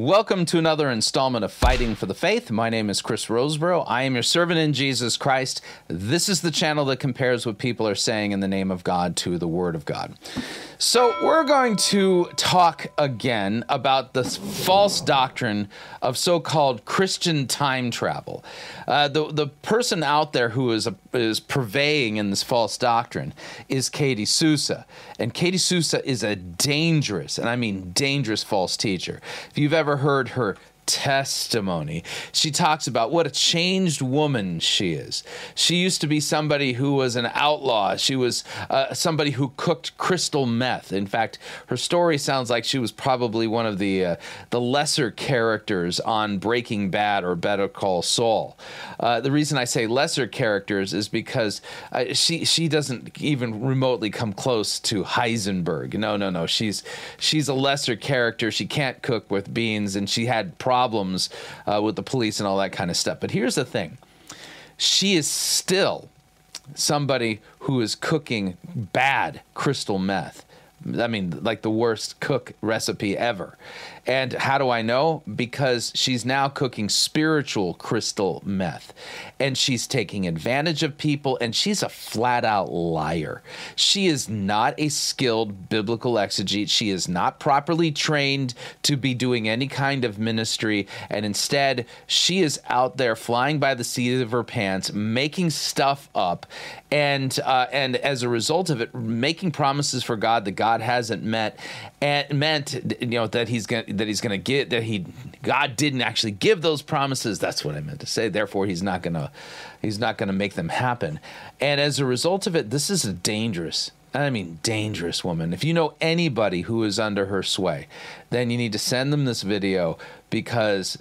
Welcome to another installment of Fighting for the Faith. My name is Chris Rosebrough. I am your servant in Jesus Christ. This is the channel that compares what people are saying in the name of God to the Word of God. So, we're going to talk again about the false doctrine of so called Christian time travel. Uh, the, the person out there who is, is purveying in this false doctrine is Katie Souza. And Katie Souza is a dangerous, and I mean dangerous, false teacher. If you've ever heard her testimony. She talks about what a changed woman she is. She used to be somebody who was an outlaw. She was uh, somebody who cooked crystal meth. In fact, her story sounds like she was probably one of the uh, the lesser characters on Breaking Bad or Better Call Saul. Uh, the reason I say lesser characters is because uh, she she doesn't even remotely come close to Heisenberg. No, no, no. She's she's a lesser character. She can't cook with beans, and she had problems problems uh, with the police and all that kind of stuff. But here's the thing she is still somebody who is cooking bad crystal meth. I mean, like the worst cook recipe ever. And how do I know? Because she's now cooking spiritual crystal meth and she's taking advantage of people and she's a flat out liar. She is not a skilled biblical exegete. She is not properly trained to be doing any kind of ministry. And instead, she is out there flying by the seat of her pants, making stuff up. And, uh, and as a result of it, making promises for God that God hasn't met and meant, you know, that he's going that he's going to get that he God didn't actually give those promises. That's what I meant to say. Therefore, he's not going to he's not going to make them happen. And as a result of it, this is a dangerous I mean, dangerous woman. If you know anybody who is under her sway, then you need to send them this video because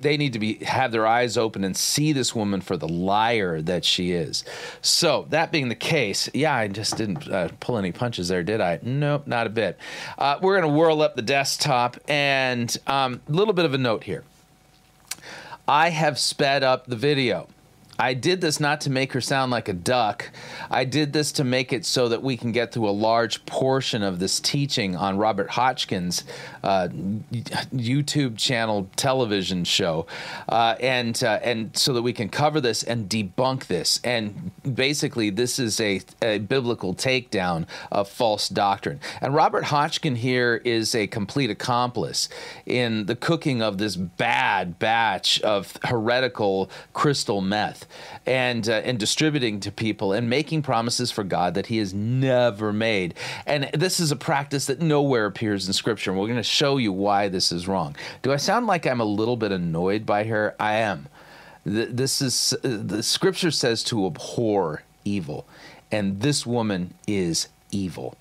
they need to be have their eyes open and see this woman for the liar that she is. So that being the case, yeah, I just didn't uh, pull any punches there, did I? Nope, not a bit. Uh, we're gonna whirl up the desktop and a um, little bit of a note here. I have sped up the video. I did this not to make her sound like a duck. I did this to make it so that we can get through a large portion of this teaching on Robert Hotchkin's uh, YouTube channel television show, uh, and uh, and so that we can cover this and debunk this. And basically, this is a, a biblical takedown of false doctrine. And Robert Hotchkin here is a complete accomplice in the cooking of this bad batch of heretical crystal meth and uh, and distributing to people and making promises for God that He has never made. And this is a practice that nowhere appears in Scripture. And we're going to show you why this is wrong. Do I sound like I'm a little bit annoyed by her? I am. This is uh, the Scripture says to abhor evil, and this woman is evil.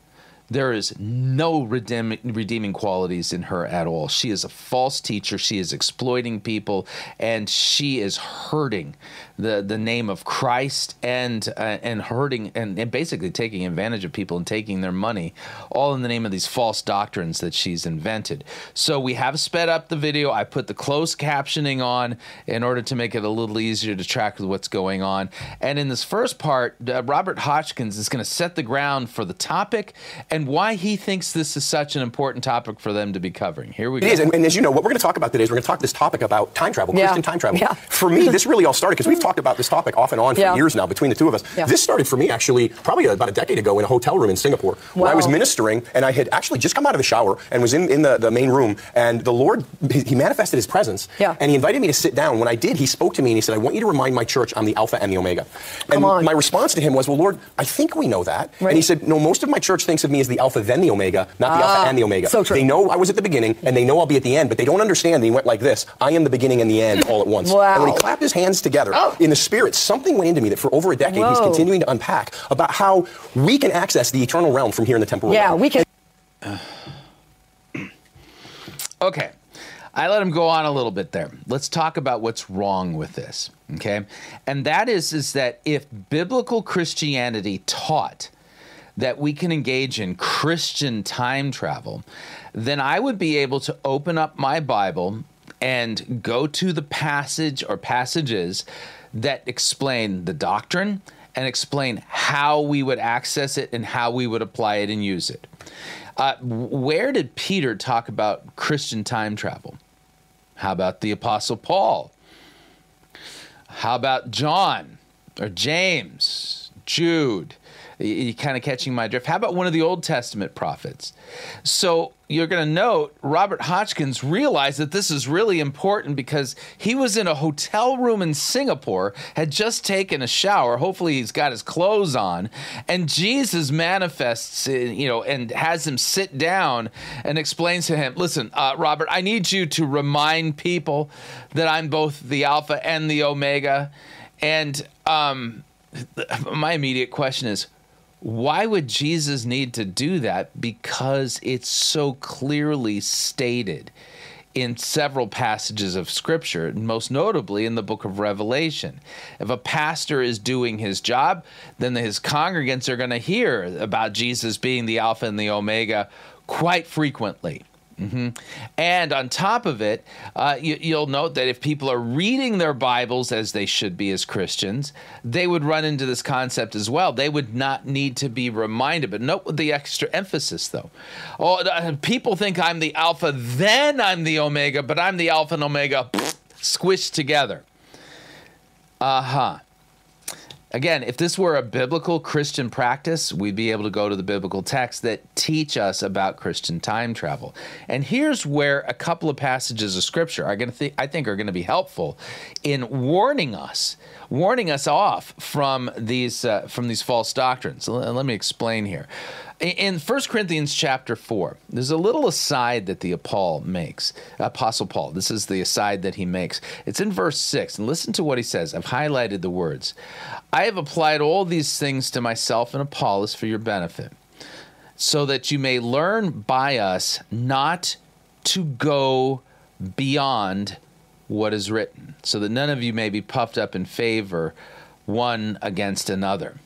There is no redeem, redeeming qualities in her at all. She is a false teacher. She is exploiting people, and she is hurting the, the name of Christ and uh, and hurting and, and basically taking advantage of people and taking their money, all in the name of these false doctrines that she's invented. So we have sped up the video. I put the closed captioning on in order to make it a little easier to track what's going on. And in this first part, uh, Robert Hotchkin is going to set the ground for the topic and and why he thinks this is such an important topic for them to be covering. Here we go. It is, and, and as you know, what we're going to talk about today is we're going to talk this topic about time travel, yeah. Christian time travel. Yeah. For me, this really all started because we've talked about this topic off and on for yeah. years now between the two of us. Yeah. This started for me actually probably about a decade ago in a hotel room in Singapore wow. where I was ministering and I had actually just come out of the shower and was in, in the, the main room and the Lord, he manifested his presence yeah. and he invited me to sit down. When I did, he spoke to me and he said, I want you to remind my church I'm the Alpha and the Omega. And my response to him was, well, Lord, I think we know that. Right. And he said, no, most of my church thinks of me as the Alpha, then the Omega. Omega, not the Alpha ah, and the Omega. So true. They know I was at the beginning and they know I'll be at the end, but they don't understand. He went like this I am the beginning and the end all at once. Wow. And when he clapped his hands together oh. in the spirit, something went into me that for over a decade Whoa. he's continuing to unpack about how we can access the eternal realm from here in the temporal yeah, realm. we can. okay. I let him go on a little bit there. Let's talk about what's wrong with this, okay? And that is is that if biblical Christianity taught that we can engage in Christian time travel, then I would be able to open up my Bible and go to the passage or passages that explain the doctrine and explain how we would access it and how we would apply it and use it. Uh, where did Peter talk about Christian time travel? How about the Apostle Paul? How about John or James, Jude? You kind of catching my drift. How about one of the Old Testament prophets? So you're going to note Robert Hotchkins realized that this is really important because he was in a hotel room in Singapore, had just taken a shower. Hopefully, he's got his clothes on, and Jesus manifests, you know, and has him sit down and explains to him, "Listen, uh, Robert, I need you to remind people that I'm both the Alpha and the Omega." And um, my immediate question is why would Jesus need to do that? Because it's so clearly stated in several passages of Scripture, most notably in the book of Revelation. If a pastor is doing his job, then his congregants are going to hear about Jesus being the Alpha and the Omega quite frequently. Mm-hmm. And on top of it, uh, you, will note that if people are reading their Bibles as they should be as Christians, they would run into this concept as well. They would not need to be reminded. But note the extra emphasis, though. Oh, uh, people think I'm the Alpha, then I'm the Omega, but I'm the Alpha and Omega squished together. Uh huh. Again, if this were a biblical Christian practice, we'd be able to go to the biblical texts that teach us about Christian time travel. And here's where a couple of passages of scripture are going to th- I think are going to be helpful in warning us, warning us off from these uh, from these false doctrines. let me explain here in 1 Corinthians chapter 4, there's a little aside that the Paul makes, Apostle Paul. This is the aside that he makes. It's in verse 6, and listen to what he says. I've highlighted the words. I have applied all these things to myself and Apollos for your benefit, so that you may learn by us not to go beyond what is written, so that none of you may be puffed up in favor one against another.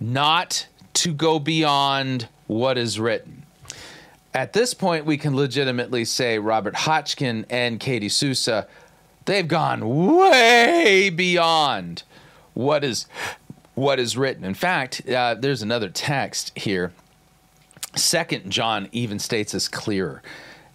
Not to go beyond what is written. At this point, we can legitimately say Robert Hotchkin and Katie Souza, they've gone way beyond what is what is written. In fact, uh, there's another text here. Second John even states this clearer.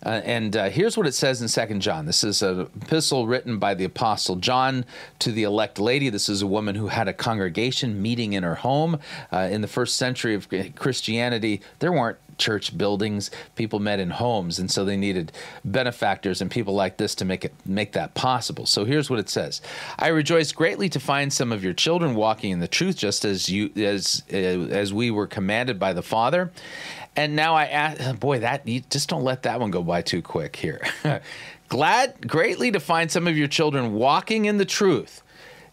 Uh, and uh, here's what it says in Second John. This is an epistle written by the Apostle John to the elect lady. This is a woman who had a congregation meeting in her home. Uh, in the first century of Christianity, there weren't church buildings. People met in homes, and so they needed benefactors and people like this to make it make that possible. So here's what it says: I rejoice greatly to find some of your children walking in the truth, just as you as uh, as we were commanded by the Father. And now I ask, boy, that you just don't let that one go by too quick here. Glad greatly to find some of your children walking in the truth,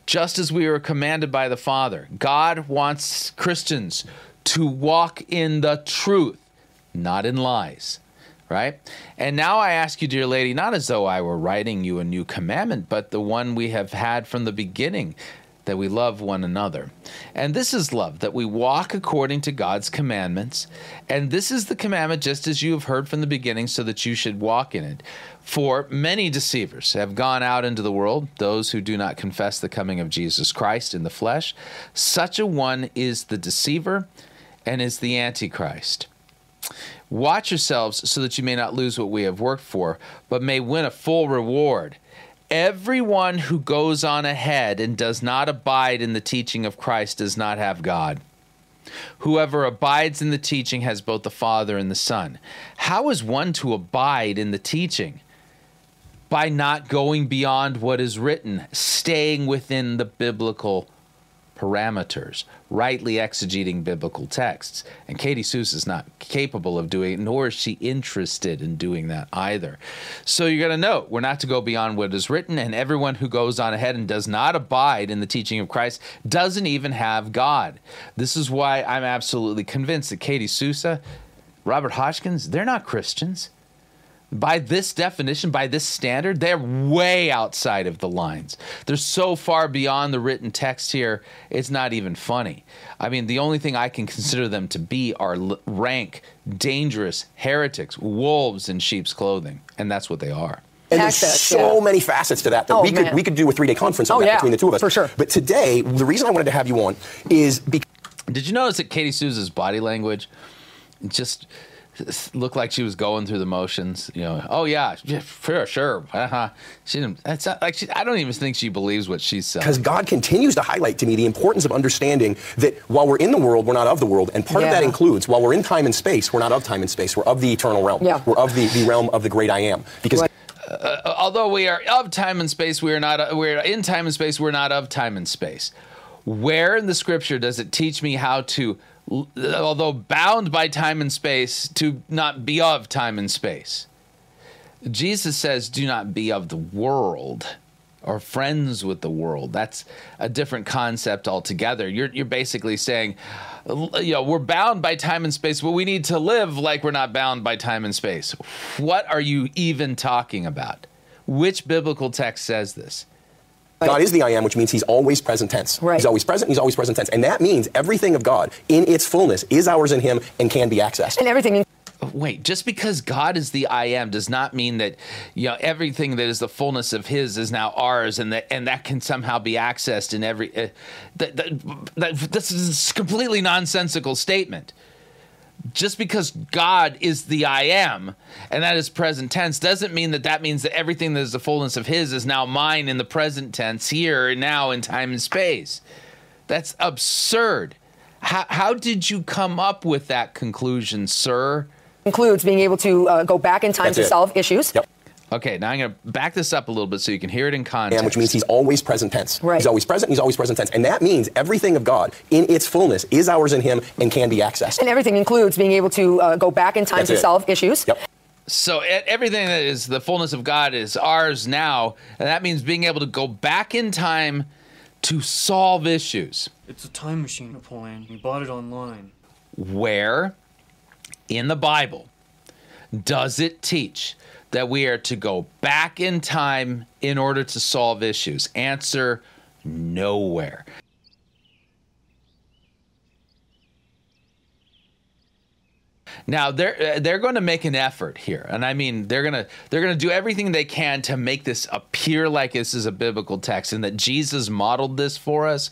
just as we were commanded by the Father. God wants Christians to walk in the truth, not in lies. Right? And now I ask you, dear lady, not as though I were writing you a new commandment, but the one we have had from the beginning that we love one another. And this is love, that we walk according to God's commandments. And this is the commandment, just as you have heard from the beginning, so that you should walk in it. For many deceivers have gone out into the world, those who do not confess the coming of Jesus Christ in the flesh. Such a one is the deceiver and is the Antichrist. Watch yourselves so that you may not lose what we have worked for, but may win a full reward. Everyone who goes on ahead and does not abide in the teaching of Christ does not have God. Whoever abides in the teaching has both the Father and the Son. How is one to abide in the teaching? By not going beyond what is written, staying within the biblical parameters, rightly exegeting biblical texts. And Katie Souza is not capable of doing it, nor is she interested in doing that either. So you're going to note we're not to go beyond what is written, and everyone who goes on ahead and does not abide in the teaching of Christ doesn't even have God. This is why I'm absolutely convinced that Katie Souza, Robert Hotchkins, they're not Christians by this definition, by this standard, they're way outside of the lines. They're so far beyond the written text here, it's not even funny. I mean, the only thing I can consider them to be are rank, dangerous heretics, wolves in sheep's clothing. And that's what they are. And there's so yeah. many facets to that that oh, we could we could do a three day conference on oh, that yeah, between the two of us. For sure. But today, the reason I wanted to have you on is because. Did you notice that Katie Souza's body language just looked like she was going through the motions. You know, oh yeah, yeah sure, sure. Uh-huh. She didn't. It's not like she. I don't even think she believes what she's saying. Because God continues to highlight to me the importance of understanding that while we're in the world, we're not of the world, and part yeah. of that includes while we're in time and space, we're not of time and space. We're of the eternal realm. Yeah. We're of the, the realm of the great I am. Because. Uh, although we are of time and space, we are not. We're in time and space. We're not of time and space. Where in the Scripture does it teach me how to although bound by time and space, to not be of time and space. Jesus says, do not be of the world or friends with the world. That's a different concept altogether. You're, you're basically saying, you know, we're bound by time and space, but we need to live like we're not bound by time and space. What are you even talking about? Which biblical text says this? God is the I am, which means he's always present tense. Right. He's always present, he's always present tense. And that means everything of God in its fullness is ours in him and can be accessed. And everything wait just because god is the i am does not mean that you know everything that is the fullness of his is now ours and that and that can somehow be accessed in every uh, that, that, that, this is a completely nonsensical statement just because God is the I am, and that is present tense, doesn't mean that that means that everything that is the fullness of His is now mine in the present tense, here and now in time and space. That's absurd. How, how did you come up with that conclusion, sir? Includes being able to uh, go back in time That's to it. solve issues. Yep. Okay, now I'm going to back this up a little bit so you can hear it in context. And which means he's always present tense. Right. He's always present, he's always present tense. And that means everything of God in its fullness is ours in him and can be accessed. And everything includes being able to uh, go back in time That's to it. solve issues. Yep. So everything that is the fullness of God is ours now, and that means being able to go back in time to solve issues. It's a time machine, Napoleon. We bought it online. Where in the Bible does it teach that we are to go back in time in order to solve issues? Answer nowhere. Now they're uh, they're going to make an effort here, and I mean they're gonna they're gonna do everything they can to make this appear like this is a biblical text and that Jesus modeled this for us.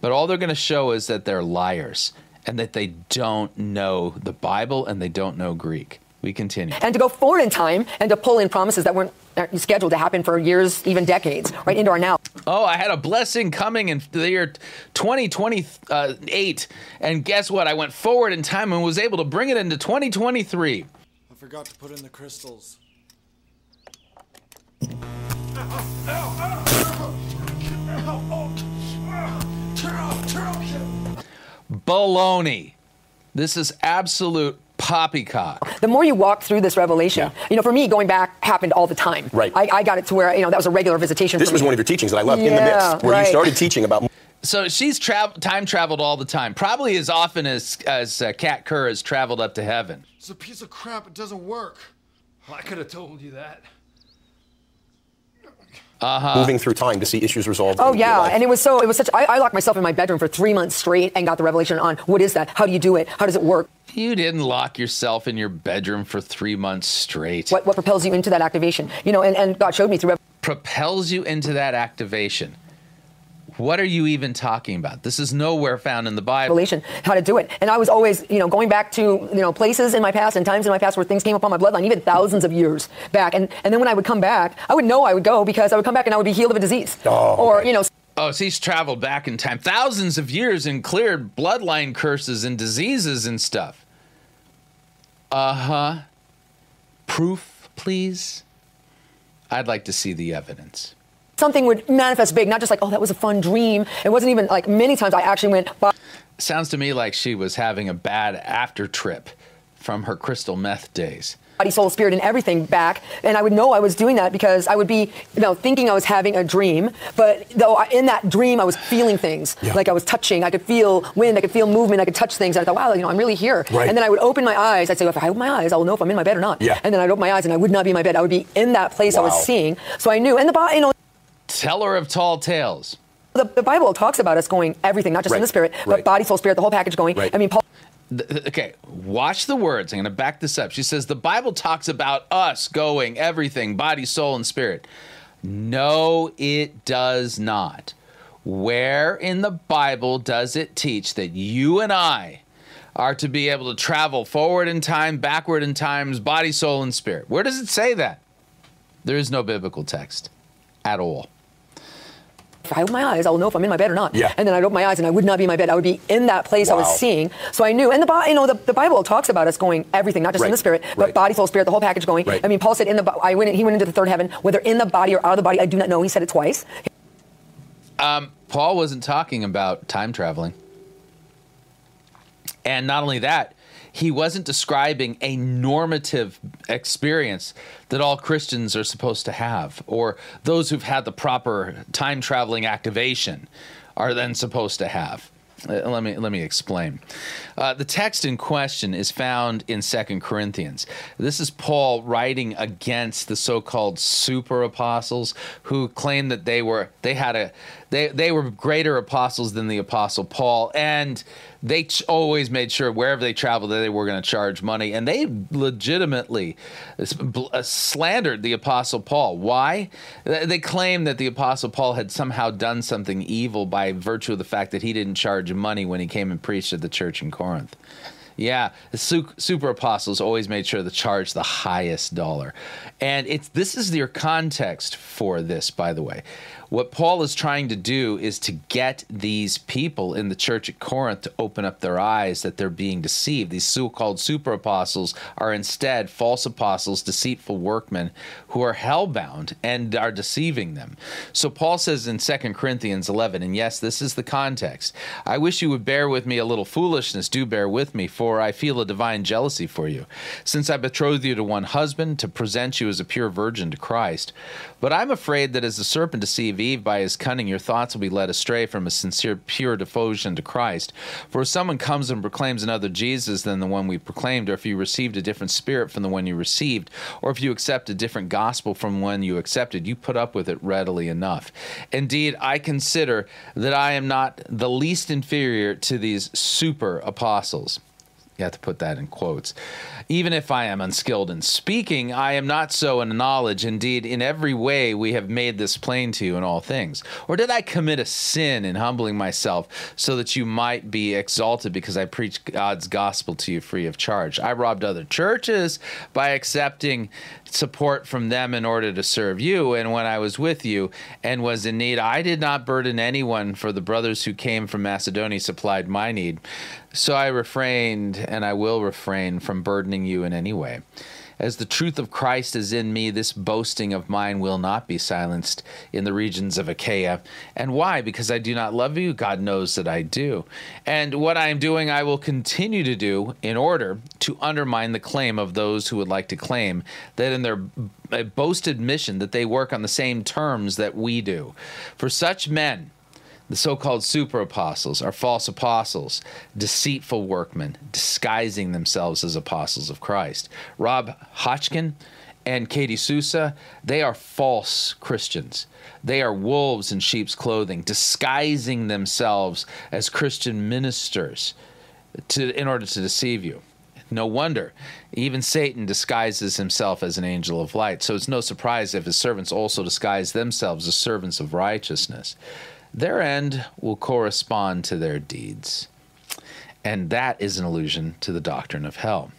But all they're going to show is that they're liars and that they don't know the Bible and they don't know Greek. We continue. And to go forward in time and to pull in promises that weren't scheduled to happen for years, even decades, right into our now. Oh, I had a blessing coming in the year 2028. And guess what? I went forward in time and was able to bring it into 2023. I forgot to put in the crystals. Baloney. This is absolute poppycock. The more you walk through this revelation, yeah. you know, for me, going back happened all the time. Right. I, I got it to where, you know, that was a regular visitation. This was me. one of your teachings that I loved yeah, in the midst, where right. you started teaching about. So she's tra- time traveled all the time, probably as often as as uh, Kat Kerr has traveled up to heaven. It's a piece of crap. It doesn't work. Well, I could have told you that uh-huh. moving through time to see issues resolved. Oh yeah, and it was so it was such. I, I, locked myself in my bedroom for three months straight and got the revelation on what is that? How do you do it? How does it work? You didn't lock yourself in your bedroom for three months straight. What what propels you into that activation? You know, and, and God showed me through. Propels you into that activation. What are you even talking about? This is nowhere found in the Bible. Revelation, how to do it. And I was always, you know, going back to, you know, places in my past and times in my past where things came up on my bloodline, even thousands of years back. And, and then when I would come back, I would know I would go because I would come back and I would be healed of a disease. Oh, or, you know. Oh, so he's traveled back in time thousands of years and cleared bloodline curses and diseases and stuff. Uh huh. Proof, please? I'd like to see the evidence something would manifest big, not just like, oh, that was a fun dream. It wasn't even like many times I actually went. Sounds to me like she was having a bad after trip from her crystal meth days body, soul, spirit, and everything back. And I would know I was doing that because I would be, you know, thinking I was having a dream. But though I, in that dream, I was feeling things. Yeah. Like I was touching. I could feel wind. I could feel movement. I could touch things. And I thought, wow, you know, I'm really here. Right. And then I would open my eyes. I'd say, if I open my eyes, I will know if I'm in my bed or not. Yeah. And then I'd open my eyes and I would not be in my bed. I would be in that place wow. I was seeing. So I knew. And the body, you know. Teller of tall tales. The, the Bible talks about us going everything, not just right. in the spirit, but right. body, soul, spirit, the whole package going. Right. I mean, Paul. Okay, watch the words. I'm going to back this up. She says the Bible talks about us going everything, body, soul, and spirit. No, it does not. Where in the Bible does it teach that you and I are to be able to travel forward in time, backward in times, body, soul, and spirit. Where does it say that? There is no biblical text at all. If I open my eyes, I'll know if I'm in my bed or not. Yeah. And then I'd open my eyes and I would not be in my bed. I would be in that place wow. I was seeing. So I knew. And the you know the, the Bible talks about us going everything, not just right. in the spirit, but right. body, soul, spirit, the whole package going. Right. I mean, Paul said in the I went he went into the third heaven, whether in the body or out of the body, I do not know. He said it twice. Um, Paul wasn't talking about time traveling. And not only that, he wasn't describing a normative experience that all Christians are supposed to have, or those who've had the proper time traveling activation are then supposed to have. Uh, let me let me explain. Uh, the text in question is found in Second Corinthians. This is Paul writing against the so-called super apostles who claim that they were they had a they they were greater apostles than the apostle Paul and they ch- always made sure wherever they traveled that they were going to charge money and they legitimately uh, slandered the apostle paul why they claim that the apostle paul had somehow done something evil by virtue of the fact that he didn't charge money when he came and preached at the church in corinth yeah, the super apostles always made sure to charge the highest dollar. And it's this is your context for this, by the way. What Paul is trying to do is to get these people in the church at Corinth to open up their eyes that they're being deceived. These so called super apostles are instead false apostles, deceitful workmen who are hell bound and are deceiving them. So Paul says in 2 Corinthians 11, and yes, this is the context I wish you would bear with me a little foolishness, do bear with me, for I feel a divine jealousy for you, since I betrothed you to one husband to present you as a pure virgin to Christ. But I'm afraid that as the serpent deceived Eve by his cunning, your thoughts will be led astray from a sincere, pure devotion to Christ. For if someone comes and proclaims another Jesus than the one we proclaimed, or if you received a different spirit from the one you received, or if you accept a different gospel from one you accepted, you put up with it readily enough. Indeed, I consider that I am not the least inferior to these super apostles. You have to put that in quotes. Even if I am unskilled in speaking, I am not so in knowledge. Indeed, in every way we have made this plain to you in all things. Or did I commit a sin in humbling myself so that you might be exalted because I preach God's gospel to you free of charge? I robbed other churches by accepting support from them in order to serve you. And when I was with you and was in need, I did not burden anyone, for the brothers who came from Macedonia supplied my need. So I refrained, and I will refrain from burdening you in any way. As the truth of Christ is in me, this boasting of mine will not be silenced in the regions of Achaia. And why? Because I do not love you? God knows that I do. And what I am doing, I will continue to do in order to undermine the claim of those who would like to claim that in their boasted mission that they work on the same terms that we do. For such men, the so called super apostles are false apostles, deceitful workmen, disguising themselves as apostles of Christ. Rob Hotchkin and Katie Souza, they are false Christians. They are wolves in sheep's clothing, disguising themselves as Christian ministers to, in order to deceive you. No wonder. Even Satan disguises himself as an angel of light. So it's no surprise if his servants also disguise themselves as servants of righteousness their end will correspond to their deeds. And that is an allusion to the doctrine of hell.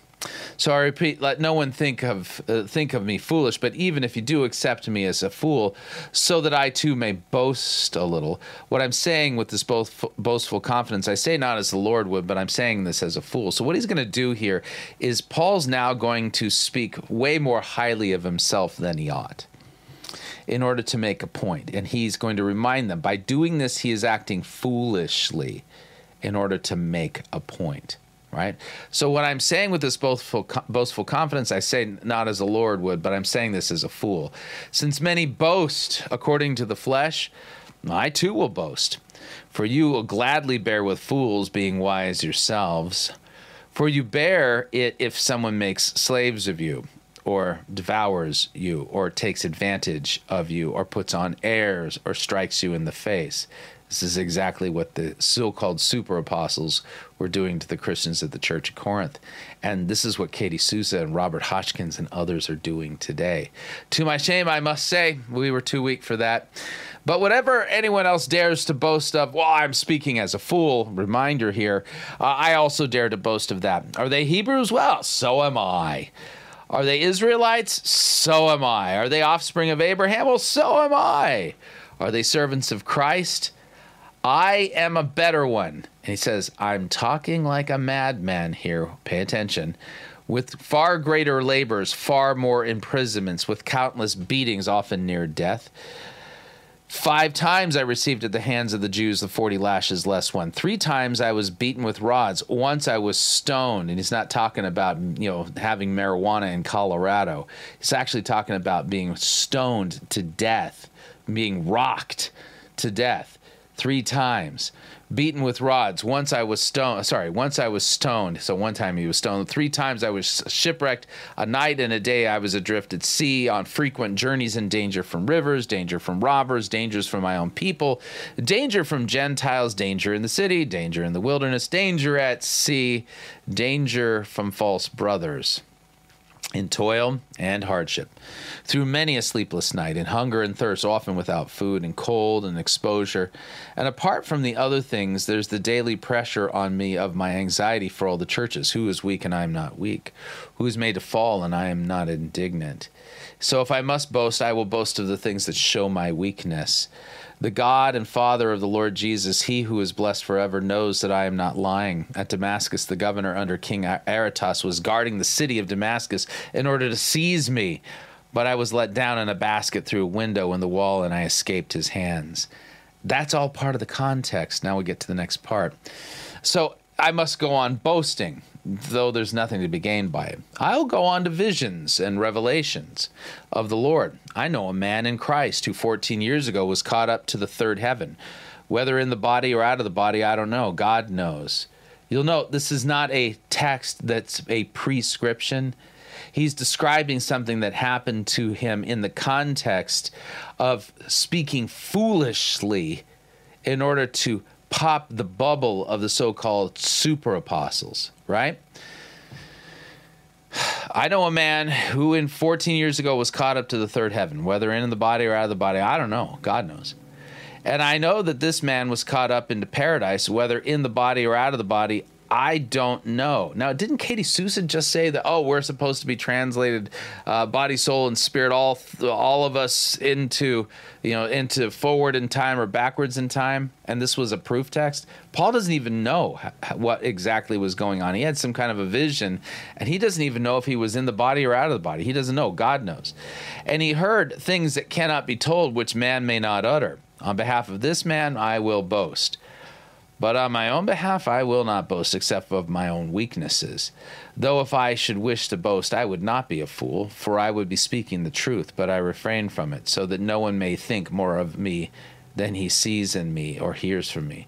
So I repeat, let no one think of uh, think of me foolish, but even if you do accept me as a fool, so that I too may boast a little. What I'm saying with this boastful confidence, I say not as the Lord would, but I'm saying this as a fool. So what he's going to do here is Paul's now going to speak way more highly of himself than he ought in order to make a point. And he's going to remind them by doing this, he is acting foolishly in order to make a point. Right? So, what I'm saying with this boastful, boastful confidence, I say not as the Lord would, but I'm saying this as a fool. Since many boast according to the flesh, I too will boast. For you will gladly bear with fools, being wise yourselves. For you bear it if someone makes slaves of you or devours you or takes advantage of you or puts on airs or strikes you in the face. This is exactly what the so called super apostles were doing to the Christians at the Church of Corinth. And this is what Katie Souza and Robert Hotchkin and others are doing today. To my shame, I must say, we were too weak for that. But whatever anyone else dares to boast of, well, I'm speaking as a fool, reminder here, uh, I also dare to boast of that. Are they Hebrews? Well, so am I. Are they Israelites? So am I. Are they offspring of Abraham? Well, so am I. Are they servants of Christ? I am a better one. And he says, I'm talking like a madman here. Pay attention. With far greater labors, far more imprisonments, with countless beatings, often near death. Five times I received at the hands of the Jews the 40 lashes less one. Three times I was beaten with rods. Once I was stoned. And he's not talking about, you know, having marijuana in Colorado. He's actually talking about being stoned to death, being rocked to death three times beaten with rods. Once i was stoned sorry once i was stoned. So one time he was stoned. Three times i was shipwrecked. A night and a day i was adrift at sea on frequent journeys in danger from rivers danger from robbers dangers from my own people danger from gentiles danger in the city danger in the wilderness danger at sea danger from false brothers in toil and hardship, through many a sleepless night, in hunger and thirst, often without food, and cold and exposure. And apart from the other things, there's the daily pressure on me of my anxiety for all the churches. Who is weak and I am not weak? Who is made to fall and I am not indignant? So if I must boast, I will boast of the things that show my weakness. The God and Father of the Lord Jesus, he who is blessed forever, knows that I am not lying. At Damascus, the governor under King Aretas was guarding the city of Damascus in order to seize me. But I was let down in a basket through a window in the wall, and I escaped his hands. That's all part of the context. Now we get to the next part. So I must go on boasting though there's nothing to be gained by it. I'll go on to visions and revelations of the Lord. I know a man in Christ who 14 years ago was caught up to the third heaven. Whether in the body or out of the body, I don't know. God knows. You'll note this is not a text that's a prescription. He's describing something that happened to him in the context of speaking foolishly in order to pop the bubble of the so called super apostles, right? I know a man who, in 14 years ago, was caught up to the third heaven, whether in the body or out of the body. I don't know. God knows. And I know that this man was caught up into paradise, whether in the body or out of the body. I don't know. Now, didn't Katie Souza just say that? Oh, we're supposed to be translated, uh, body, soul, and spirit, all all of us into you know into forward in time or backwards in time. And this was a proof text. Paul doesn't even know what exactly was going on. He had some kind of a vision, and he doesn't even know if he was in the body or out of the body. He doesn't know. God knows. And he heard things that cannot be told, which man may not utter. On behalf of this man, I will boast. But on my own behalf, I will not boast except of my own weaknesses. Though if I should wish to boast, I would not be a fool, for I would be speaking the truth, but I refrain from it, so that no one may think more of me than he sees in me or hears from me.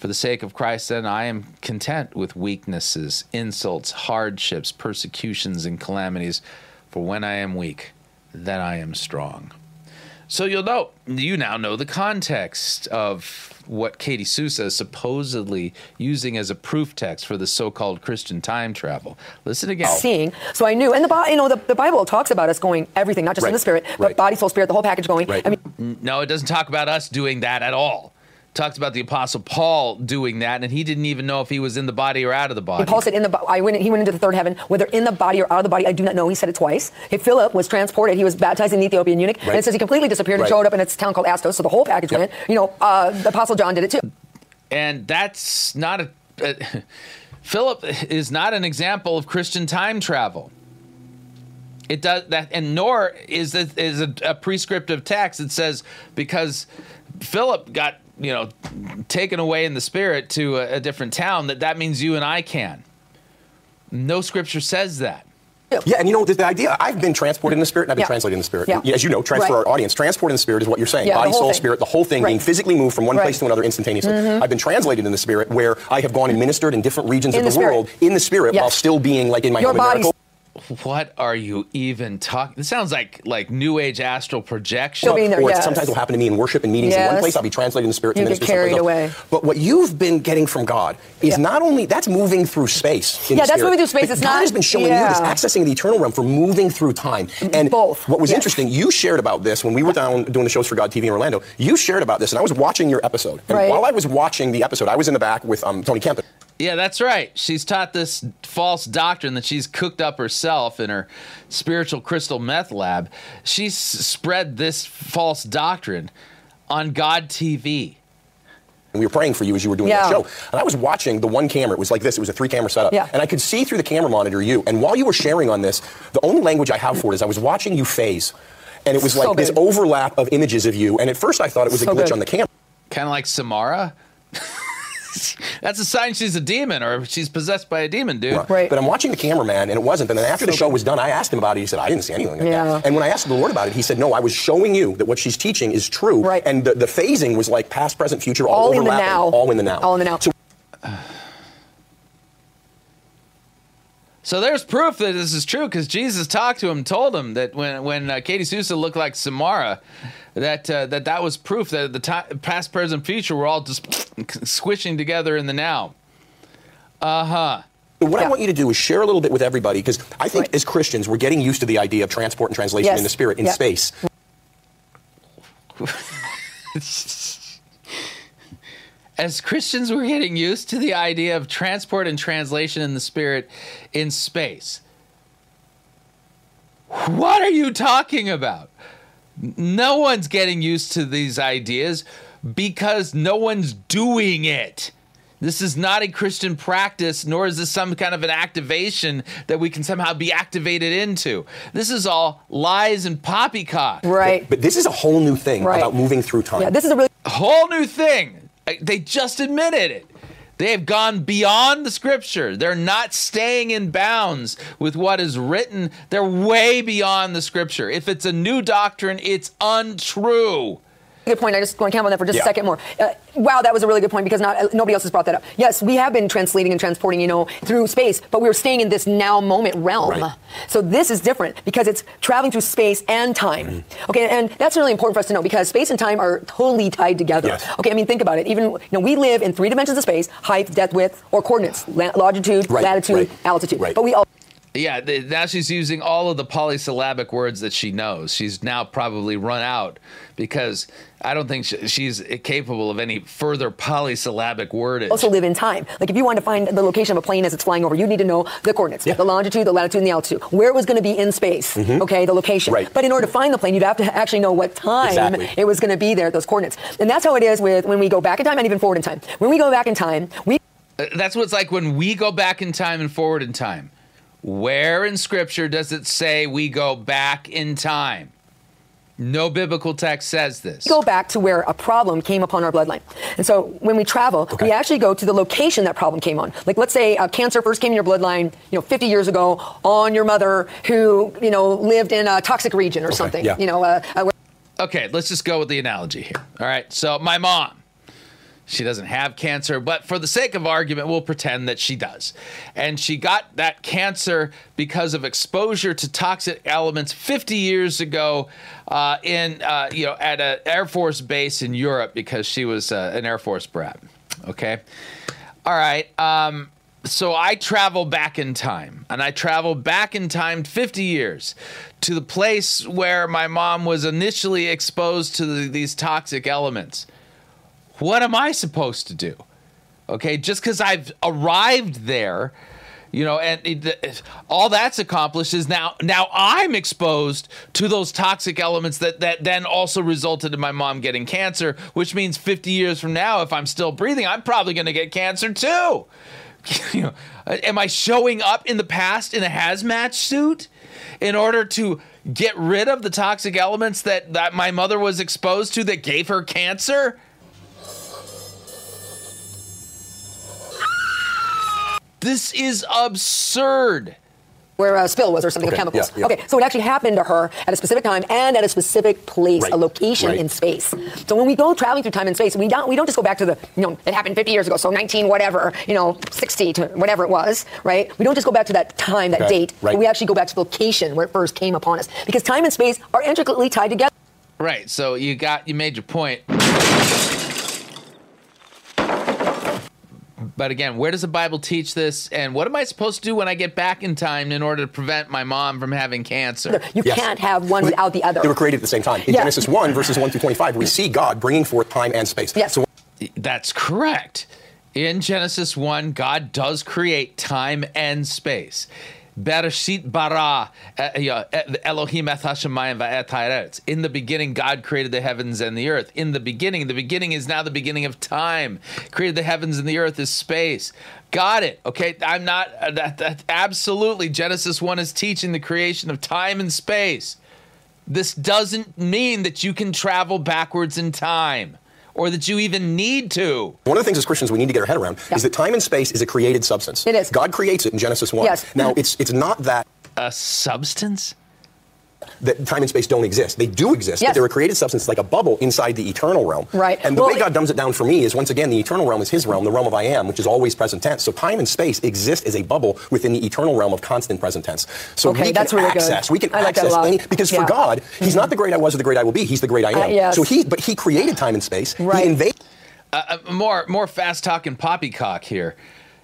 For the sake of Christ, then, I am content with weaknesses, insults, hardships, persecutions, and calamities. For when I am weak, then I am strong. So you'll know, you now know the context of what Katie Souza is supposedly using as a proof text for the so-called Christian time travel. Listen again. Oh. Seeing, so I knew, and the you know the, the Bible talks about us going everything, not just right. in the spirit, but right. body, soul, spirit, the whole package going. Right. I mean, no, it doesn't talk about us doing that at all talks about the apostle Paul doing that, and he didn't even know if he was in the body or out of the body. And Paul said, "In the I went. He went into the third heaven, whether in the body or out of the body. I do not know." He said it twice. Hey, Philip was transported. He was baptized in the Ethiopian eunuch, right. and it says he completely disappeared right. and showed up in a town called Azotus So the whole package yep. went. You know, uh, the apostle John did it too. And that's not a. a Philip is not an example of Christian time travel. It does that, and nor is it is a, a prescriptive text that says because Philip got you know, taken away in the spirit to a, a different town, that that means you and I can. No scripture says that. Yeah, and you know the idea. I've been transported in the spirit, and I've been yeah. translated in the spirit. Yeah. As you know, transfer right. our audience. Transport in the spirit is what you're saying. Yeah, Body, soul, thing. spirit, the whole thing right. being physically moved from one right. place to another instantaneously. Mm-hmm. I've been translated in the spirit, where I have gone and ministered in different regions in of the, the world in the spirit, yes. while still being like in my your home in what are you even talking? This sounds like like new age astral projection. Well, there, or yes. sometimes will happen to me in worship and meetings yes. in one place. I'll be translating the spirit you to minister get carried away. But what you've been getting from God is yeah. not only that's moving through space. yeah, that's moving through space. It's not. God not, has been showing yeah. you this accessing the eternal realm for moving through time. And both. What was yes. interesting, you shared about this when we were down doing the shows for God TV in Orlando. You shared about this, and I was watching your episode. And right. while I was watching the episode, I was in the back with um, Tony Kempin. Yeah, that's right. She's taught this false doctrine that she's cooked up herself in her spiritual crystal meth lab. She's spread this false doctrine on God TV. And we were praying for you as you were doing yeah. that show. And I was watching the one camera. It was like this. It was a three camera setup. Yeah. And I could see through the camera monitor you. And while you were sharing on this, the only language I have for it is I was watching you phase. And it was like so this overlap of images of you. And at first I thought it was so a glitch good. on the camera. Kind of like Samara. That's a sign she's a demon or she's possessed by a demon, dude. Right. But I'm watching the cameraman and it wasn't. And then after the show was done, I asked him about it. He said, I didn't see anything like yeah. that. And when I asked the Lord about it, he said, No, I was showing you that what she's teaching is true. Right. And the, the phasing was like past, present, future, all, all in the now. All in the now. All in the now. So, So there's proof that this is true because Jesus talked to him, told him that when when uh, Katie Souza looked like Samara, that uh, that that was proof that the time, past, present, future were all just squishing together in the now. Uh huh. What yeah. I want you to do is share a little bit with everybody because I think right. as Christians we're getting used to the idea of transport and translation yes. in the spirit in yeah. space. as Christians, we're getting used to the idea of transport and translation in the spirit in space. What are you talking about? No one's getting used to these ideas because no one's doing it. This is not a Christian practice, nor is this some kind of an activation that we can somehow be activated into. This is all lies and poppycock. Right. But, but this is a whole new thing right. about moving through time. Yeah, this is a really whole new thing. They just admitted it. They have gone beyond the scripture. They're not staying in bounds with what is written. They're way beyond the scripture. If it's a new doctrine, it's untrue good point. I just want to camp on that for just yeah. a second more. Uh, wow, that was a really good point because not uh, nobody else has brought that up. Yes, we have been translating and transporting, you know, through space, but we are staying in this now moment realm. Right. So this is different because it's traveling through space and time. Mm-hmm. Okay, and that's really important for us to know because space and time are totally tied together. Yes. Okay, I mean think about it. Even you know we live in three dimensions of space: height, depth, width, or coordinates, la- longitude, right. latitude, right. altitude. Right. But we all yeah, now she's using all of the polysyllabic words that she knows. She's now probably run out because I don't think she's capable of any further polysyllabic wordage. Also live in time. Like if you want to find the location of a plane as it's flying over, you need to know the coordinates, yeah. the longitude, the latitude, and the altitude, where it was going to be in space. Mm-hmm. Okay, the location. Right. But in order to find the plane, you'd have to actually know what time exactly. it was going to be there, those coordinates. And that's how it is with when we go back in time and even forward in time. When we go back in time, we. Uh, that's what it's like when we go back in time and forward in time where in Scripture does it say we go back in time? No biblical text says this. Go back to where a problem came upon our bloodline. And so when we travel, okay. we actually go to the location that problem came on. Like let's say uh, cancer first came in your bloodline, you know, 50 years ago on your mother who, you know, lived in a toxic region or okay. something. Yeah. You know, uh, uh, Okay, let's just go with the analogy here. All right. So my mom she doesn't have cancer, but for the sake of argument, we'll pretend that she does. And she got that cancer because of exposure to toxic elements 50 years ago uh, in, uh, you know, at an Air Force base in Europe because she was uh, an Air Force brat. Okay. All right. Um, so I travel back in time, and I travel back in time 50 years to the place where my mom was initially exposed to the, these toxic elements. What am I supposed to do? Okay, just because I've arrived there, you know, and it, all that's accomplished is now now I'm exposed to those toxic elements that that then also resulted in my mom getting cancer, which means 50 years from now, if I'm still breathing, I'm probably going to get cancer too. you know, am I showing up in the past in a hazmat suit in order to get rid of the toxic elements that that my mother was exposed to that gave her cancer? This is absurd where a spill was or something okay, of chemicals. Yeah, yeah. Okay, so it actually happened to her at a specific time and at a specific place, right. a location right. in space. So when we go traveling through time and space, we don't we don't just go back to the you know it happened 50 years ago, so 19 whatever, you know 60 to whatever it was, right? We don't just go back to that time, that okay. date. Right. we actually go back to the location where it first came upon us because time and space are intricately tied together. Right. So you got you made your point. But again, where does the Bible teach this? And what am I supposed to do when I get back in time in order to prevent my mom from having cancer? You yes. can't have one without the other. They were created at the same time. In yeah. Genesis 1, verses 1 through 25, we see God bringing forth time and space. Yes. So, That's correct. In Genesis 1, God does create time and space. Bereshit bara Elohim et hashemayim va'et In the beginning, God created the heavens and the earth. In the beginning, the beginning is now the beginning of time. Created the heavens and the earth is space. Got it. Okay, I'm not. Uh, that, that, absolutely, Genesis one is teaching the creation of time and space. This doesn't mean that you can travel backwards in time or that you even need to. One of the things as Christians we need to get our head around yeah. is that time and space is a created substance. It is. God creates it in Genesis 1. Yes. Now, it's, it's not that. A substance? That time and space don't exist. They do exist, yes. but they're a created substance like a bubble inside the eternal realm. Right. And the well, way God dumbs it down for me is once again, the eternal realm is his realm, the realm of I am, which is always present tense. So time and space exist as a bubble within the eternal realm of constant present tense. So okay, we that's can really access, good. we can I like access any, because yeah. for God, he's mm-hmm. not the great I was or the great I will be. He's the great I am. Uh, yes. So he, but he created time and space. Right. He invaded. Uh, uh more, more fast talking poppycock here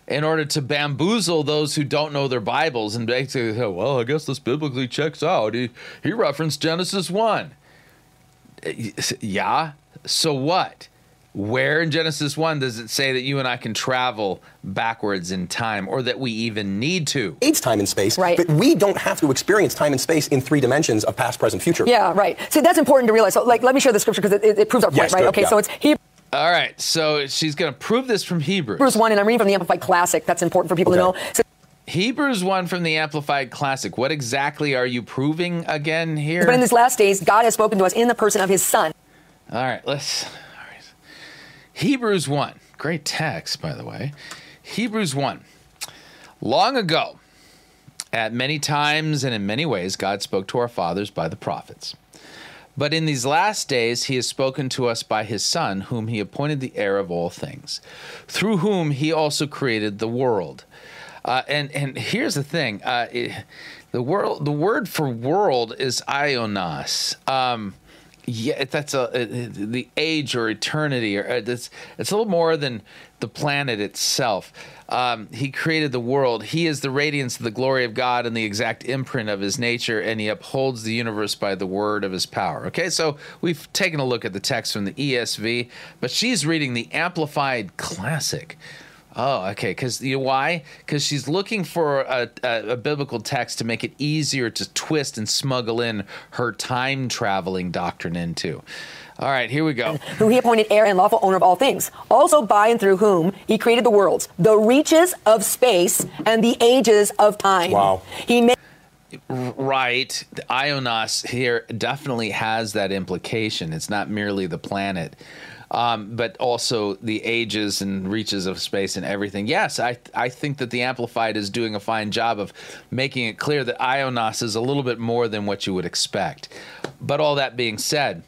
in order to bamboozle those who don't know their Bibles and basically say, well, I guess this biblically checks out. He, he referenced Genesis 1. Eh, yeah, so what? Where in Genesis 1 does it say that you and I can travel backwards in time or that we even need to? It's time and space, right. but we don't have to experience time and space in three dimensions of past, present, future. Yeah, right. See, that's important to realize. So, like, let me share the scripture because it, it, proves our point, yes, right? Good, okay, yeah. so it's Hebrew. All right, so she's going to prove this from Hebrews. Hebrews 1, and I'm reading from the Amplified Classic. That's important for people okay. to know. So, Hebrews 1 from the Amplified Classic. What exactly are you proving again here? But in these last days, God has spoken to us in the person of his Son. All right, let's. All right. Hebrews 1. Great text, by the way. Hebrews 1. Long ago, at many times and in many ways, God spoke to our fathers by the prophets. But in these last days, he has spoken to us by his Son, whom he appointed the heir of all things, through whom he also created the world. Uh, and and here's the thing: uh, it, the world, the word for world is ionos. Um, yeah, that's a, a, the age or eternity, or it's it's a little more than the planet itself. Um, he created the world. He is the radiance of the glory of God and the exact imprint of his nature, and he upholds the universe by the word of his power. Okay, so we've taken a look at the text from the ESV, but she's reading the Amplified Classic. Oh, okay. Because you know why? Because she's looking for a, a, a, biblical text to make it easier to twist and smuggle in her time traveling doctrine into. All right, here we go. Who he appointed heir and lawful owner of all things, also by and through whom he created the worlds, the reaches of space, and the ages of time. Wow. He made Right. The Ionos here definitely has that implication. It's not merely the planet um, but also the ages and reaches of space and everything. Yes, I I think that the Amplified is doing a fine job of making it clear that Ionos is a little bit more than what you would expect. But all that being said,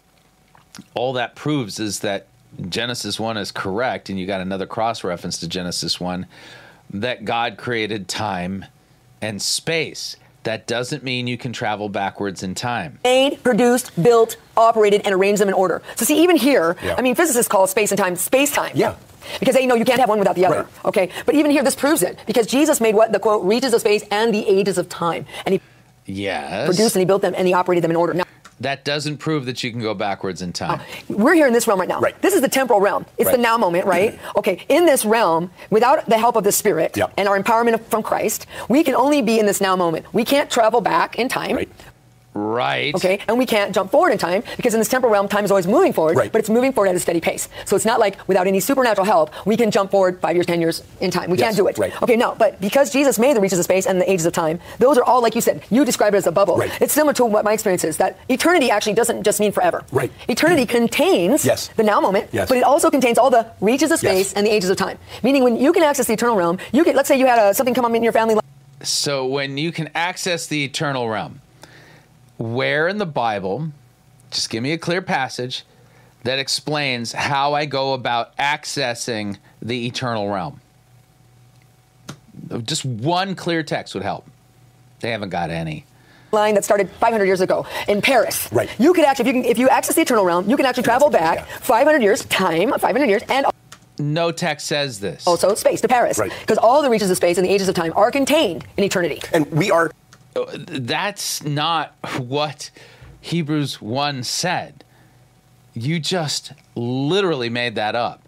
all that proves is that Genesis 1 is correct, and you got another cross reference to Genesis 1 that God created time and space. That doesn't mean you can travel backwards in time. Made, produced, built, operated, and arranged them in order. So see, even here, yeah. I mean, physicists call space and time space time. Yeah. Because they know you can't have one without the other. Right. Okay. But even here, this proves it because Jesus made what the quote reaches of space and the ages of time, and he yes. produced and he built them and he operated them in order. Now, that doesn't prove that you can go backwards in time. Uh, we're here in this realm right now. Right. This is the temporal realm. It's right. the now moment, right? okay. In this realm, without the help of the Spirit yep. and our empowerment from Christ, we can only be in this now moment. We can't travel back in time. Right. Right. Okay. And we can't jump forward in time because in this temporal realm, time is always moving forward, right. but it's moving forward at a steady pace. So it's not like without any supernatural help, we can jump forward five years, 10 years in time. We yes. can't do it. Right. Okay, no. But because Jesus made the reaches of space and the ages of time, those are all, like you said, you describe it as a bubble. Right. It's similar to what my experience is that eternity actually doesn't just mean forever. Right. Eternity contains yes. the now moment, yes. but it also contains all the reaches of space yes. and the ages of time. Meaning when you can access the eternal realm, you can, let's say you had a, something come up in your family. So when you can access the eternal realm, where in the Bible, just give me a clear passage that explains how I go about accessing the eternal realm. Just one clear text would help. They haven't got any. Line that started 500 years ago in Paris. Right. You could actually, if you, can, if you access the eternal realm, you can actually travel back yeah. 500 years, time, 500 years, and no text says this. Also, space to Paris. Right. Because all the reaches of space and the ages of time are contained in eternity. And we are. That's not what Hebrews 1 said. You just literally made that up.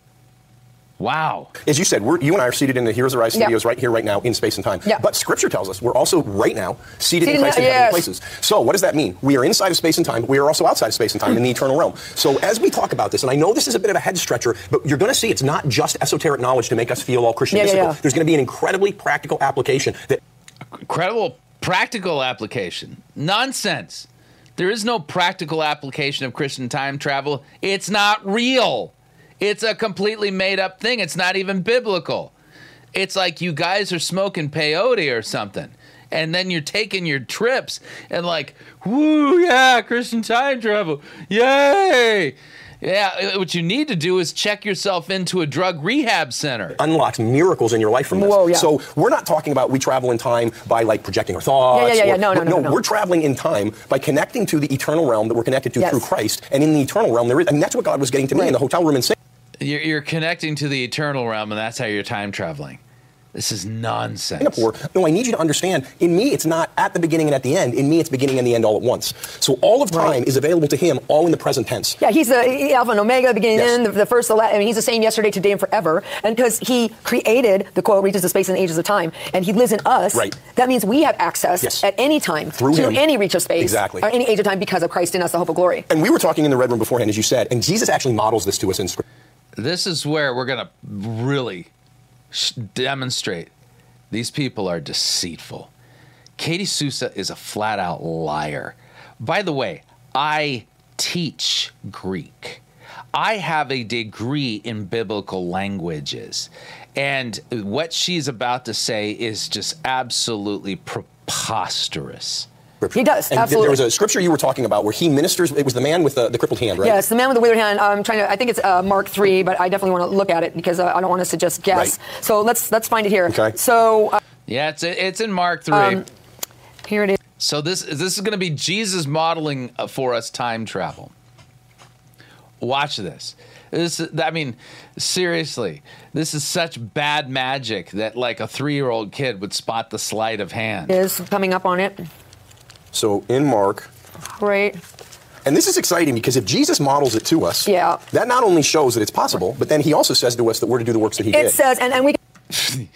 Wow. As you said, you and I are seated in the Heroes Arise studios right here, right now, in space and time. Yeah. But Scripture tells us we're also right now seated, seated in Christ in, in heavenly places. So what does that mean? We are inside of space and time. We are also outside of space and time in the eternal realm. So as we talk about this, and I know this is a bit of a head stretcher, but you're going to see it's not just esoteric knowledge to make us feel all Christian. Yeah, yeah, yeah. There's going to be an incredibly practical application that. Incredible practical application. Nonsense. There is no practical application of Christian time travel. It's not real. It's a completely made up thing. It's not even biblical. It's like you guys are smoking peyote or something. And then you're taking your trips and like, woo, yeah, Christian time travel. Yay. Yeah, uh, what you need to do is check yourself into a drug rehab center. Unlocks miracles in your life from this. Whoa, yeah. So we're not talking about we travel in time by like projecting our thoughts. Yeah, yeah, yeah. Or, no, no, no, no, no. We're traveling in time by connecting to the eternal realm that we're connected to yes. through Christ. And in the eternal realm, there is, and that's what God was getting to me right. in the hotel room in Singapore. You're, you're connecting to the eternal realm, and that's how you're time traveling. This is nonsense. Singapore. No, I need you to understand. In me, it's not at the beginning and at the end. In me, it's beginning and the end all at once. So all of time right. is available to him, all in the present tense. Yeah, he's the Alpha and Omega, beginning yes. and end, the, the first, the last. I mean, he's the same yesterday, today, and forever. And because he created the quote reaches the space and ages of time, and he lives in us. Right. That means we have access yes. at any time Through to him. any reach of space, exactly, or any age of time, because of Christ in us, the hope of glory. And we were talking in the red room beforehand, as you said, and Jesus actually models this to us in Scripture. This is where we're going to really demonstrate these people are deceitful. Katie Souza is a flat out liar. By the way, I teach Greek. I have a degree in biblical languages. And what she's about to say is just absolutely preposterous. He does. And absolutely. there was a scripture you were talking about where he ministers. It was the man with the, the crippled hand, right? Yes, the man with the withered hand. I'm trying to. I think it's uh, Mark three, but I definitely want to look at it because uh, I don't want us to just guess. Right. So let's let's find it here. Okay. So. Uh, yeah, it's it's in Mark three. Um, here it is. So this this is going to be Jesus modeling uh, for us time travel. Watch this. This, I mean, seriously, this is such bad magic that like a three-year-old kid would spot the sleight of hand. Is coming up on it. So in Mark. Right. And this is exciting because if Jesus models it to us, yeah. that not only shows that it's possible, but then he also says to us that we're to do the works that he it did. It says, and, and we.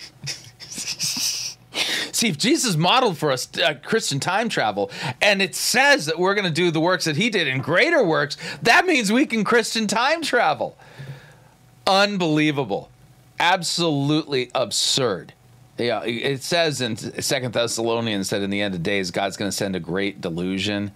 See, if Jesus modeled for us uh, Christian time travel, and it says that we're going to do the works that he did in greater works, that means we can Christian time travel. Unbelievable. Absolutely absurd. Yeah, it says in Second Thessalonians that in the end of days, God's going to send a great delusion.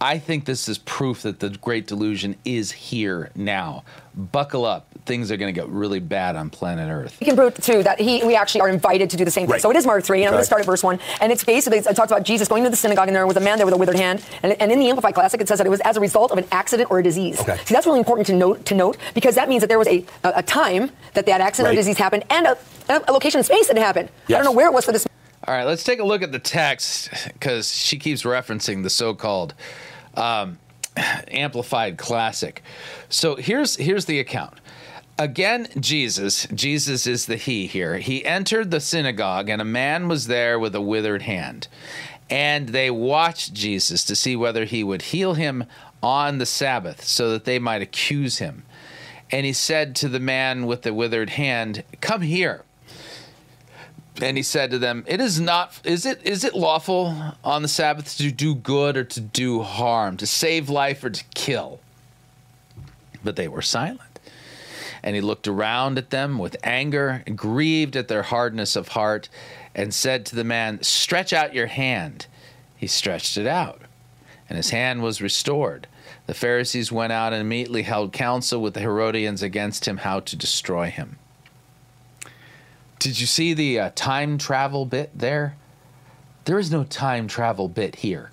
I think this is proof that the great delusion is here now. Buckle up. Things are going to get really bad on planet Earth. We can prove, too, that he, we actually are invited to do the same thing. Right. So it is Mark 3, and I'm going to start at verse 1. And it's basically, it talks about Jesus going to the synagogue, and there was a man there with a withered hand. And, and in the Amplified Classic, it says that it was as a result of an accident or a disease. Okay. See, that's really important to note, to note because that means that there was a, a, a time that that accident right. or disease happened and a, a location in space that it happened. Yes. I don't know where it was for this. All right, let's take a look at the text because she keeps referencing the so called. Um, amplified classic. So here's here's the account. Again, Jesus, Jesus is the he here. He entered the synagogue and a man was there with a withered hand. And they watched Jesus to see whether he would heal him on the Sabbath so that they might accuse him. And he said to the man with the withered hand, "Come here." And he said to them, It is not is it is it lawful on the Sabbath to do good or to do harm, to save life or to kill? But they were silent. And he looked around at them with anger, grieved at their hardness of heart, and said to the man, Stretch out your hand. He stretched it out, and his hand was restored. The Pharisees went out and immediately held counsel with the Herodians against him how to destroy him. Did you see the uh, time travel bit there? There is no time travel bit here.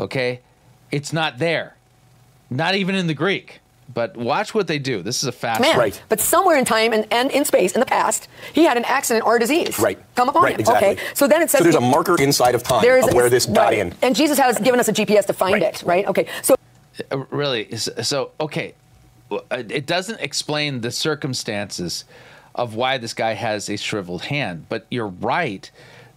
Okay? It's not there. Not even in the Greek. But watch what they do. This is a fast man. Right. But somewhere in time and, and in space in the past, he had an accident or a disease. Right. Come upon right, him. Exactly. Okay. So then it says So there's a marker inside of time there is, of where this got right. in. And Jesus has given us a GPS to find right. it, right? Okay. So uh, really so okay. Uh, it doesn't explain the circumstances of why this guy has a shriveled hand. But you're right,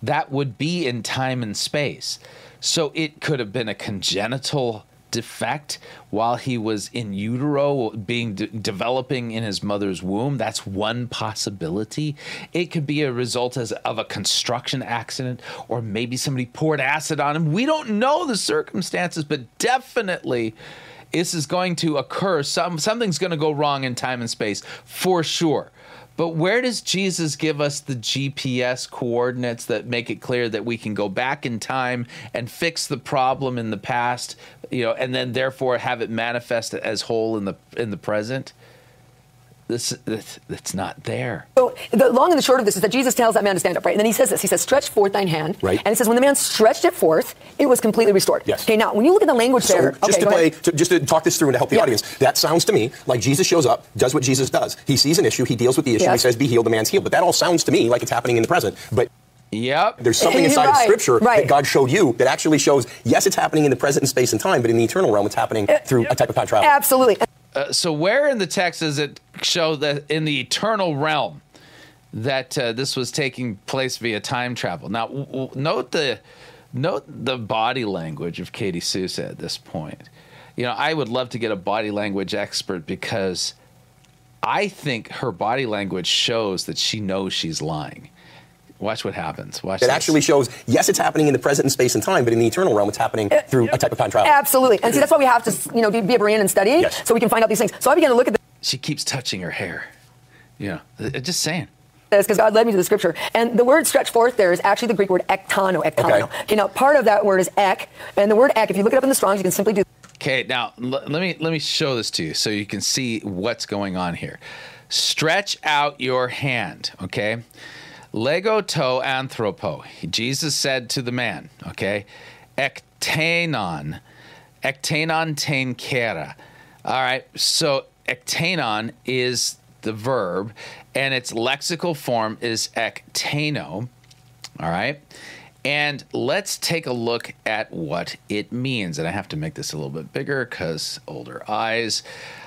that would be in time and space. So it could have been a congenital defect while he was in utero being de- developing in his mother's womb that's one possibility. It could be a result as, of a construction accident or maybe somebody poured acid on him. We don't know the circumstances but definitely this is going to occur. Some something's going to go wrong in time and space for sure. But where does Jesus give us the GPS coordinates that make it clear that we can go back in time and fix the problem in the past, you know, and then therefore have it manifest as whole in the in the present? This, this it's not there. So the long and the short of this is that Jesus tells that man to stand up, right? And then he says this. He says, "Stretch forth thine hand." Right. And it says, when the man stretched it forth, it was completely restored. Yes. Okay. Now, when you look at the language so there, just okay, to play, to, just to talk this through and to help the yeah. audience, that sounds to me like Jesus shows up, does what Jesus does. He sees an issue, he deals with the issue, yes. he says, "Be healed." The man's healed. But that all sounds to me like it's happening in the present. But Yep. There's something inside right, of Scripture right. that God showed you that actually shows, yes, it's happening in the present in space and time, but in the eternal realm, it's happening Uh, through a type of time travel. Absolutely. Uh, so where in the text does it show that in the eternal realm that uh, this was taking place via time travel? Now, w- w- note the note the body language of Katie Souza at this point. You know, I would love to get a body language expert because I think her body language shows that she knows she's lying. Watch what happens. Watch. It this. actually shows, yes, it's happening in the present in space and time, but in the eternal realm, it's happening through a type of time travel. Absolutely. And see, that's why we have to, you know, be a Berean and study Yes. so we can find out these things. So I began to look at The- She keeps touching her hair. You know, uh, just saying. this because God led me to the scripture. And the word stretch forth there is actually the Greek word ektano, ektano. Okay. Okay, now part of that word is ek. And the word ek, if you look it up in the Strongs, you can simply do Okay, now l- let me let me show this to you so you can see what's going on here. Stretch out your hand, okay? Lego to anthropo. Jesus said to the man, okay? Ektenon. Ektenon ten kera. All right, so ektenon is the verb, and its lexical form is ekteno. All right. And let's take a look at what it means. And I have to make this a little bit bigger because older eyes.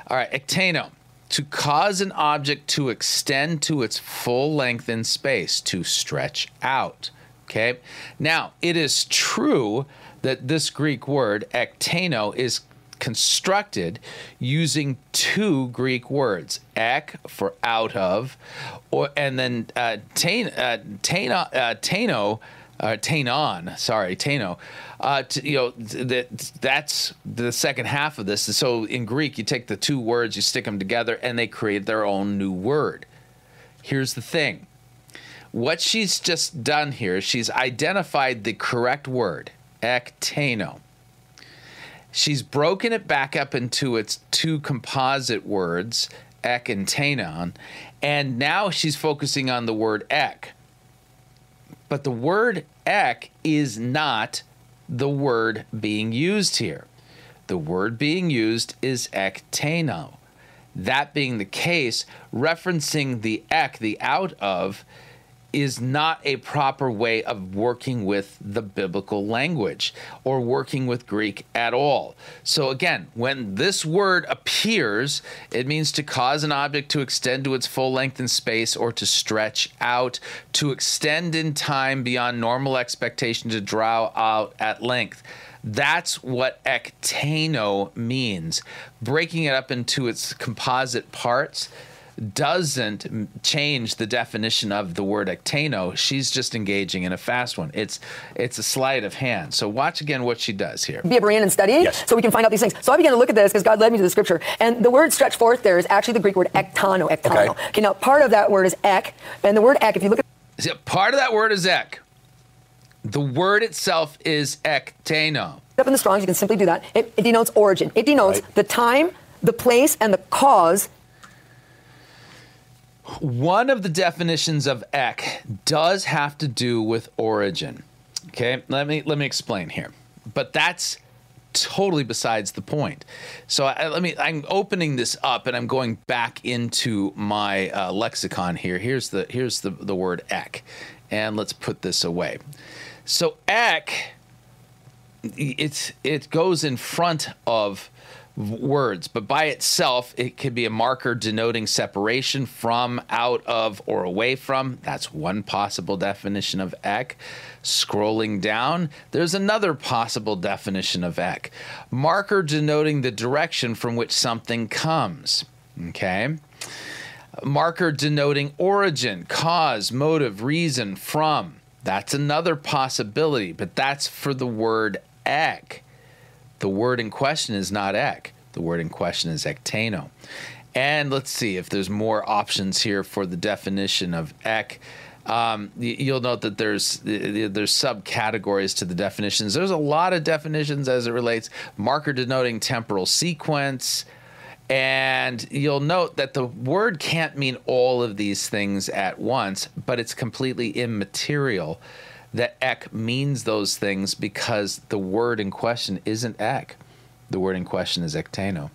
All right, ekteno. To cause an object to extend to its full length in space, to stretch out. Okay. Now, it is true that this Greek word, ekteno, is constructed using two Greek words, ek for out of, or and then uh, tain, uh, tain, uh, sorry, taino. Uh, you know that that's the second half of this. So in Greek, you take the two words, you stick them together, and they create their own new word. Here's the thing. What she's just done here, is she's identified the correct word, ektano she's broken it back up into its two composite words, ek and tenon, and now she's focusing on the word ek. But the word ek is not the word being used here. The word being used is ekteno. That being the case, referencing the ek, the out of, is not a proper way of working with the biblical language or working with Greek at all. So, again, when this word appears, it means to cause an object to extend to its full length in space or to stretch out, to extend in time beyond normal expectation, to draw out at length. That's what ektano means. Breaking it up into its composite parts doesn't change the definition of the word ektano. She's just engaging in a fast one. It's it's a sleight of hand. So watch again what she does here. Be a Berean and study yes. so we can find out these things. So I began to look at this because God led me to the scripture. And the word stretch forth there is actually the Greek word ektano. Ektano. Okay. okay now part of that word is ek. And the word ek, if you look at part of that word is ek. The word itself is ektano. Up in the Strongs, you can simply do that. It, it denotes origin. It denotes right. the time, the place, and the cause one of the definitions of ek does have to do with origin. Okay, let me let me explain here. But that's totally besides the point. So I, let me. I'm opening this up and I'm going back into my uh, lexicon here. Here's the here's the the word ek, and let's put this away. So ek, it's it goes in front of words, but by itself, it could be a marker denoting separation from, out of, or away from. That's one possible definition of ek. Scrolling down, there's another possible definition of ek marker denoting the direction from which something comes. Okay? Marker denoting origin, cause, motive, reason, from. That's another possibility, but that's for the word ek. The word in question is not ek. The word in question is ektano. And let's see if there's more options here for the definition of ek. Um, you'll note that there's there's subcategories to the definitions. There's a lot of definitions as it relates marker denoting temporal sequence, and you'll note that the word can't mean all of these things at once, but it's completely immaterial that ek means those things because the word in question isn't ek. The word in question is ektano.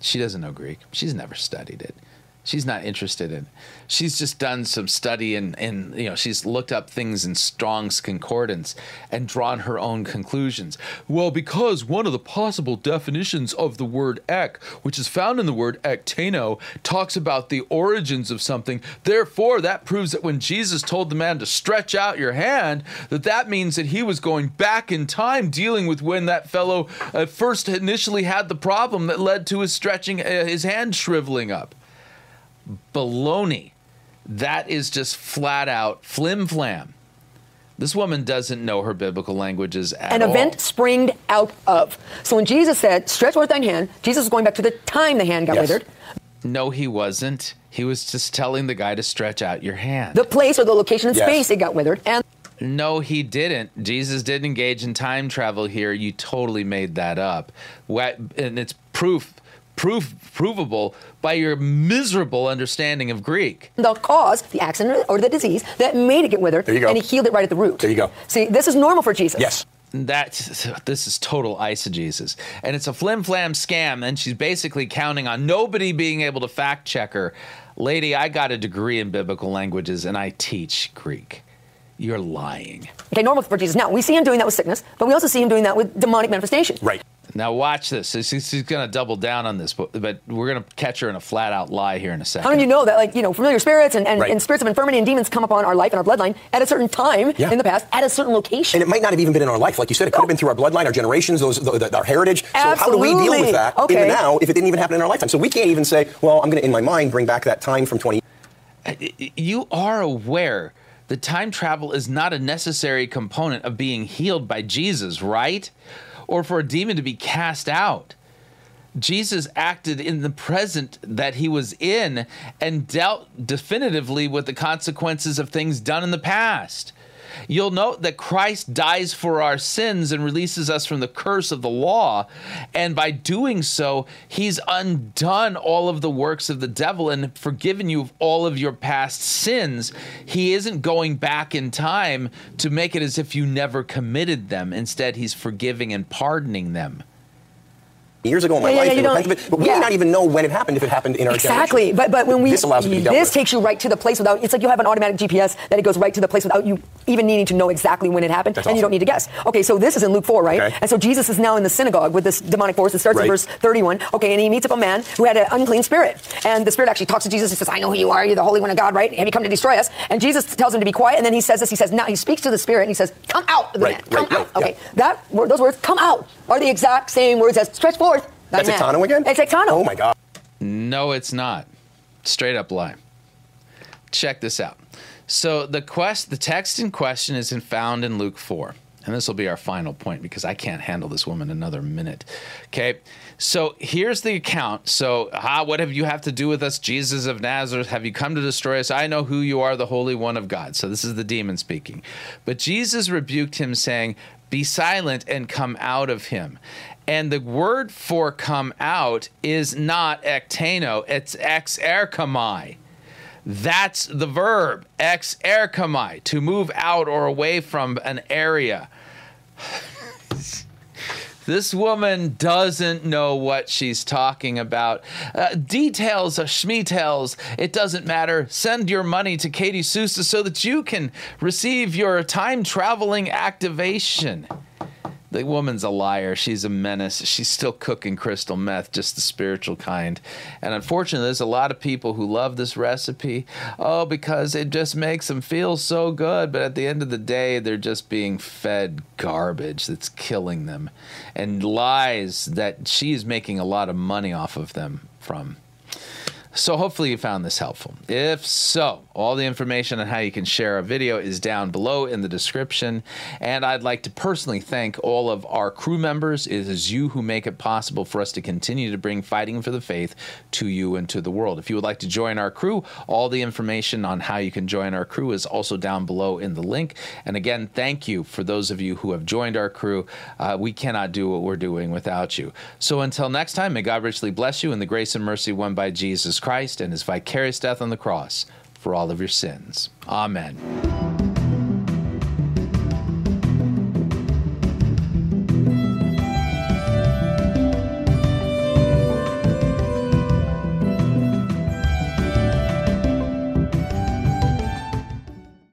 She doesn't know Greek. She's never studied it. She's not interested in. She's just done some study and and you know she's looked up things in Strong's concordance and drawn her own conclusions. Well, because one of the possible definitions of the word ek, which is found in the word ektano, talks about the origins of something. Therefore, that proves that when Jesus told the man to stretch out your hand, that that means that he was going back in time, dealing with when that fellow uh, first initially had the problem that led to his stretching uh, his hand shriveling up baloney. That is just flat out flim flam. This woman doesn't know her biblical languages at all. An all. event springed out of. So when Jesus said, stretch forth thine hand, Jesus was going back to the time the hand got yes. withered. No, he wasn't. He was just telling the guy to stretch out your hand. The place or the location in yes. space it got withered. And no, he didn't. Jesus didn't engage in time travel here. You totally made that up. And it's proof proof provable by your miserable understanding of Greek. The cause, the accident or the disease that made it get withered, there you go. and he healed it right at the root. There you go. See, this is normal for Jesus. Yes. That's this is total eisegesis, and it's a flim flam scam. And she's basically counting on nobody being able to fact check her. Lady, I got a degree in biblical languages, and I teach Greek. You're lying. Okay, normal for Jesus. Now we see him doing that with sickness, but we also see him doing that with demonic manifestation. Right. Now watch this. She's going to double down on this, but, but we're going to catch her in a flat out lie here in a second. How do you know that, like, you know, familiar spirits and, and, right. and, spirits of infirmity and demons come upon our life and our bloodline at a certain time yeah. in the past, at a certain location? And it might not have even been in our life. Like you said, it could have been through our bloodline, our generations, those, the, the, our heritage. Absolutely. So how do we deal with that okay. in the now if it didn't even happen in our lifetime? So we can't even say, well, I'm going to, in my mind, bring back that time from 20 uh, You are aware that time travel is not a necessary component of being healed by Jesus, right? Or for a demon to be cast out. Jesus acted in the present that he was in and dealt definitively with the consequences of things done in the past. You'll note that Christ dies for our sins and releases us from the curse of the law. And by doing so, he's undone all of the works of the devil and forgiven you of all of your past sins. He isn't going back in time to make it as if you never committed them. Instead, he's forgiving and pardoning them years ago in my yeah, life, yeah, it, but we yeah. may not even know when it happened if it happened in our exactly. Generation. But but when we this allows it to be this with. takes you right to the place without it's like you have an automatic GPS that it goes right to the place without you even needing to know exactly when it happened, That's and awesome. you don't need to guess. Okay, so this is in Luke four, right? Okay. And so Jesus is now in the synagogue with this demonic force. It starts right. in verse thirty-one. Okay, and he meets up a man who had an unclean spirit, and the spirit actually talks to Jesus. He says, "I know who you are. You're the Holy One of God, right? Have you come to destroy us?" And Jesus tells him to be quiet, and then he says this. He says, "Now he speaks to the spirit, and he says, come out of the right, man. Come right, out." Okay, that those words, "come out," are the exact same words as "stretch forth." That's man. Ektano again? It's Ektano. Oh my God. No, it's not. Straight up lie. Check this out. So the quest, the text in question is found in Luke 4. And this will be our final point because I can't handle this woman another minute. Okay. So here's the account. So, ah, what have you have to do with us, Jesus of Nazareth? Have you come to destroy us? I know who you are, the Holy One of God. So this is the demon speaking. But Jesus rebuked him, saying, Be silent and come out of him. And the word for come out is not ektano, it's ex erkamai. That's the verb, ex erkamai, to move out or away from an area. This woman doesn't know what she's talking about. Uh, details, uh, schmetels, it doesn't matter. Send your money to Katie Souza so that you can receive your time traveling activation. The woman's a liar. She's a menace. She's still cooking crystal meth, just the spiritual kind. And unfortunately, there's a lot of people who love this recipe. Oh, because it just makes them feel so good. But at the end of the day, they're just being fed garbage that's killing them and lies that she's making a lot of money off of them from. So hopefully you found this helpful. If so, all the information on how you can share a video is down below in the description. And I'd like to personally thank all of our crew members. It is you who make it possible for us to continue to bring fighting for the faith to you and to the world. If you would like to join our crew, all the information on how you can join our crew is also down below in the link. And again, thank you for those of you who have joined our crew. Uh, we cannot do what we're doing without you. So until next time, may God richly bless you in the grace and mercy won by Jesus Christ and his vicarious death on the cross for all of your sins. Amen.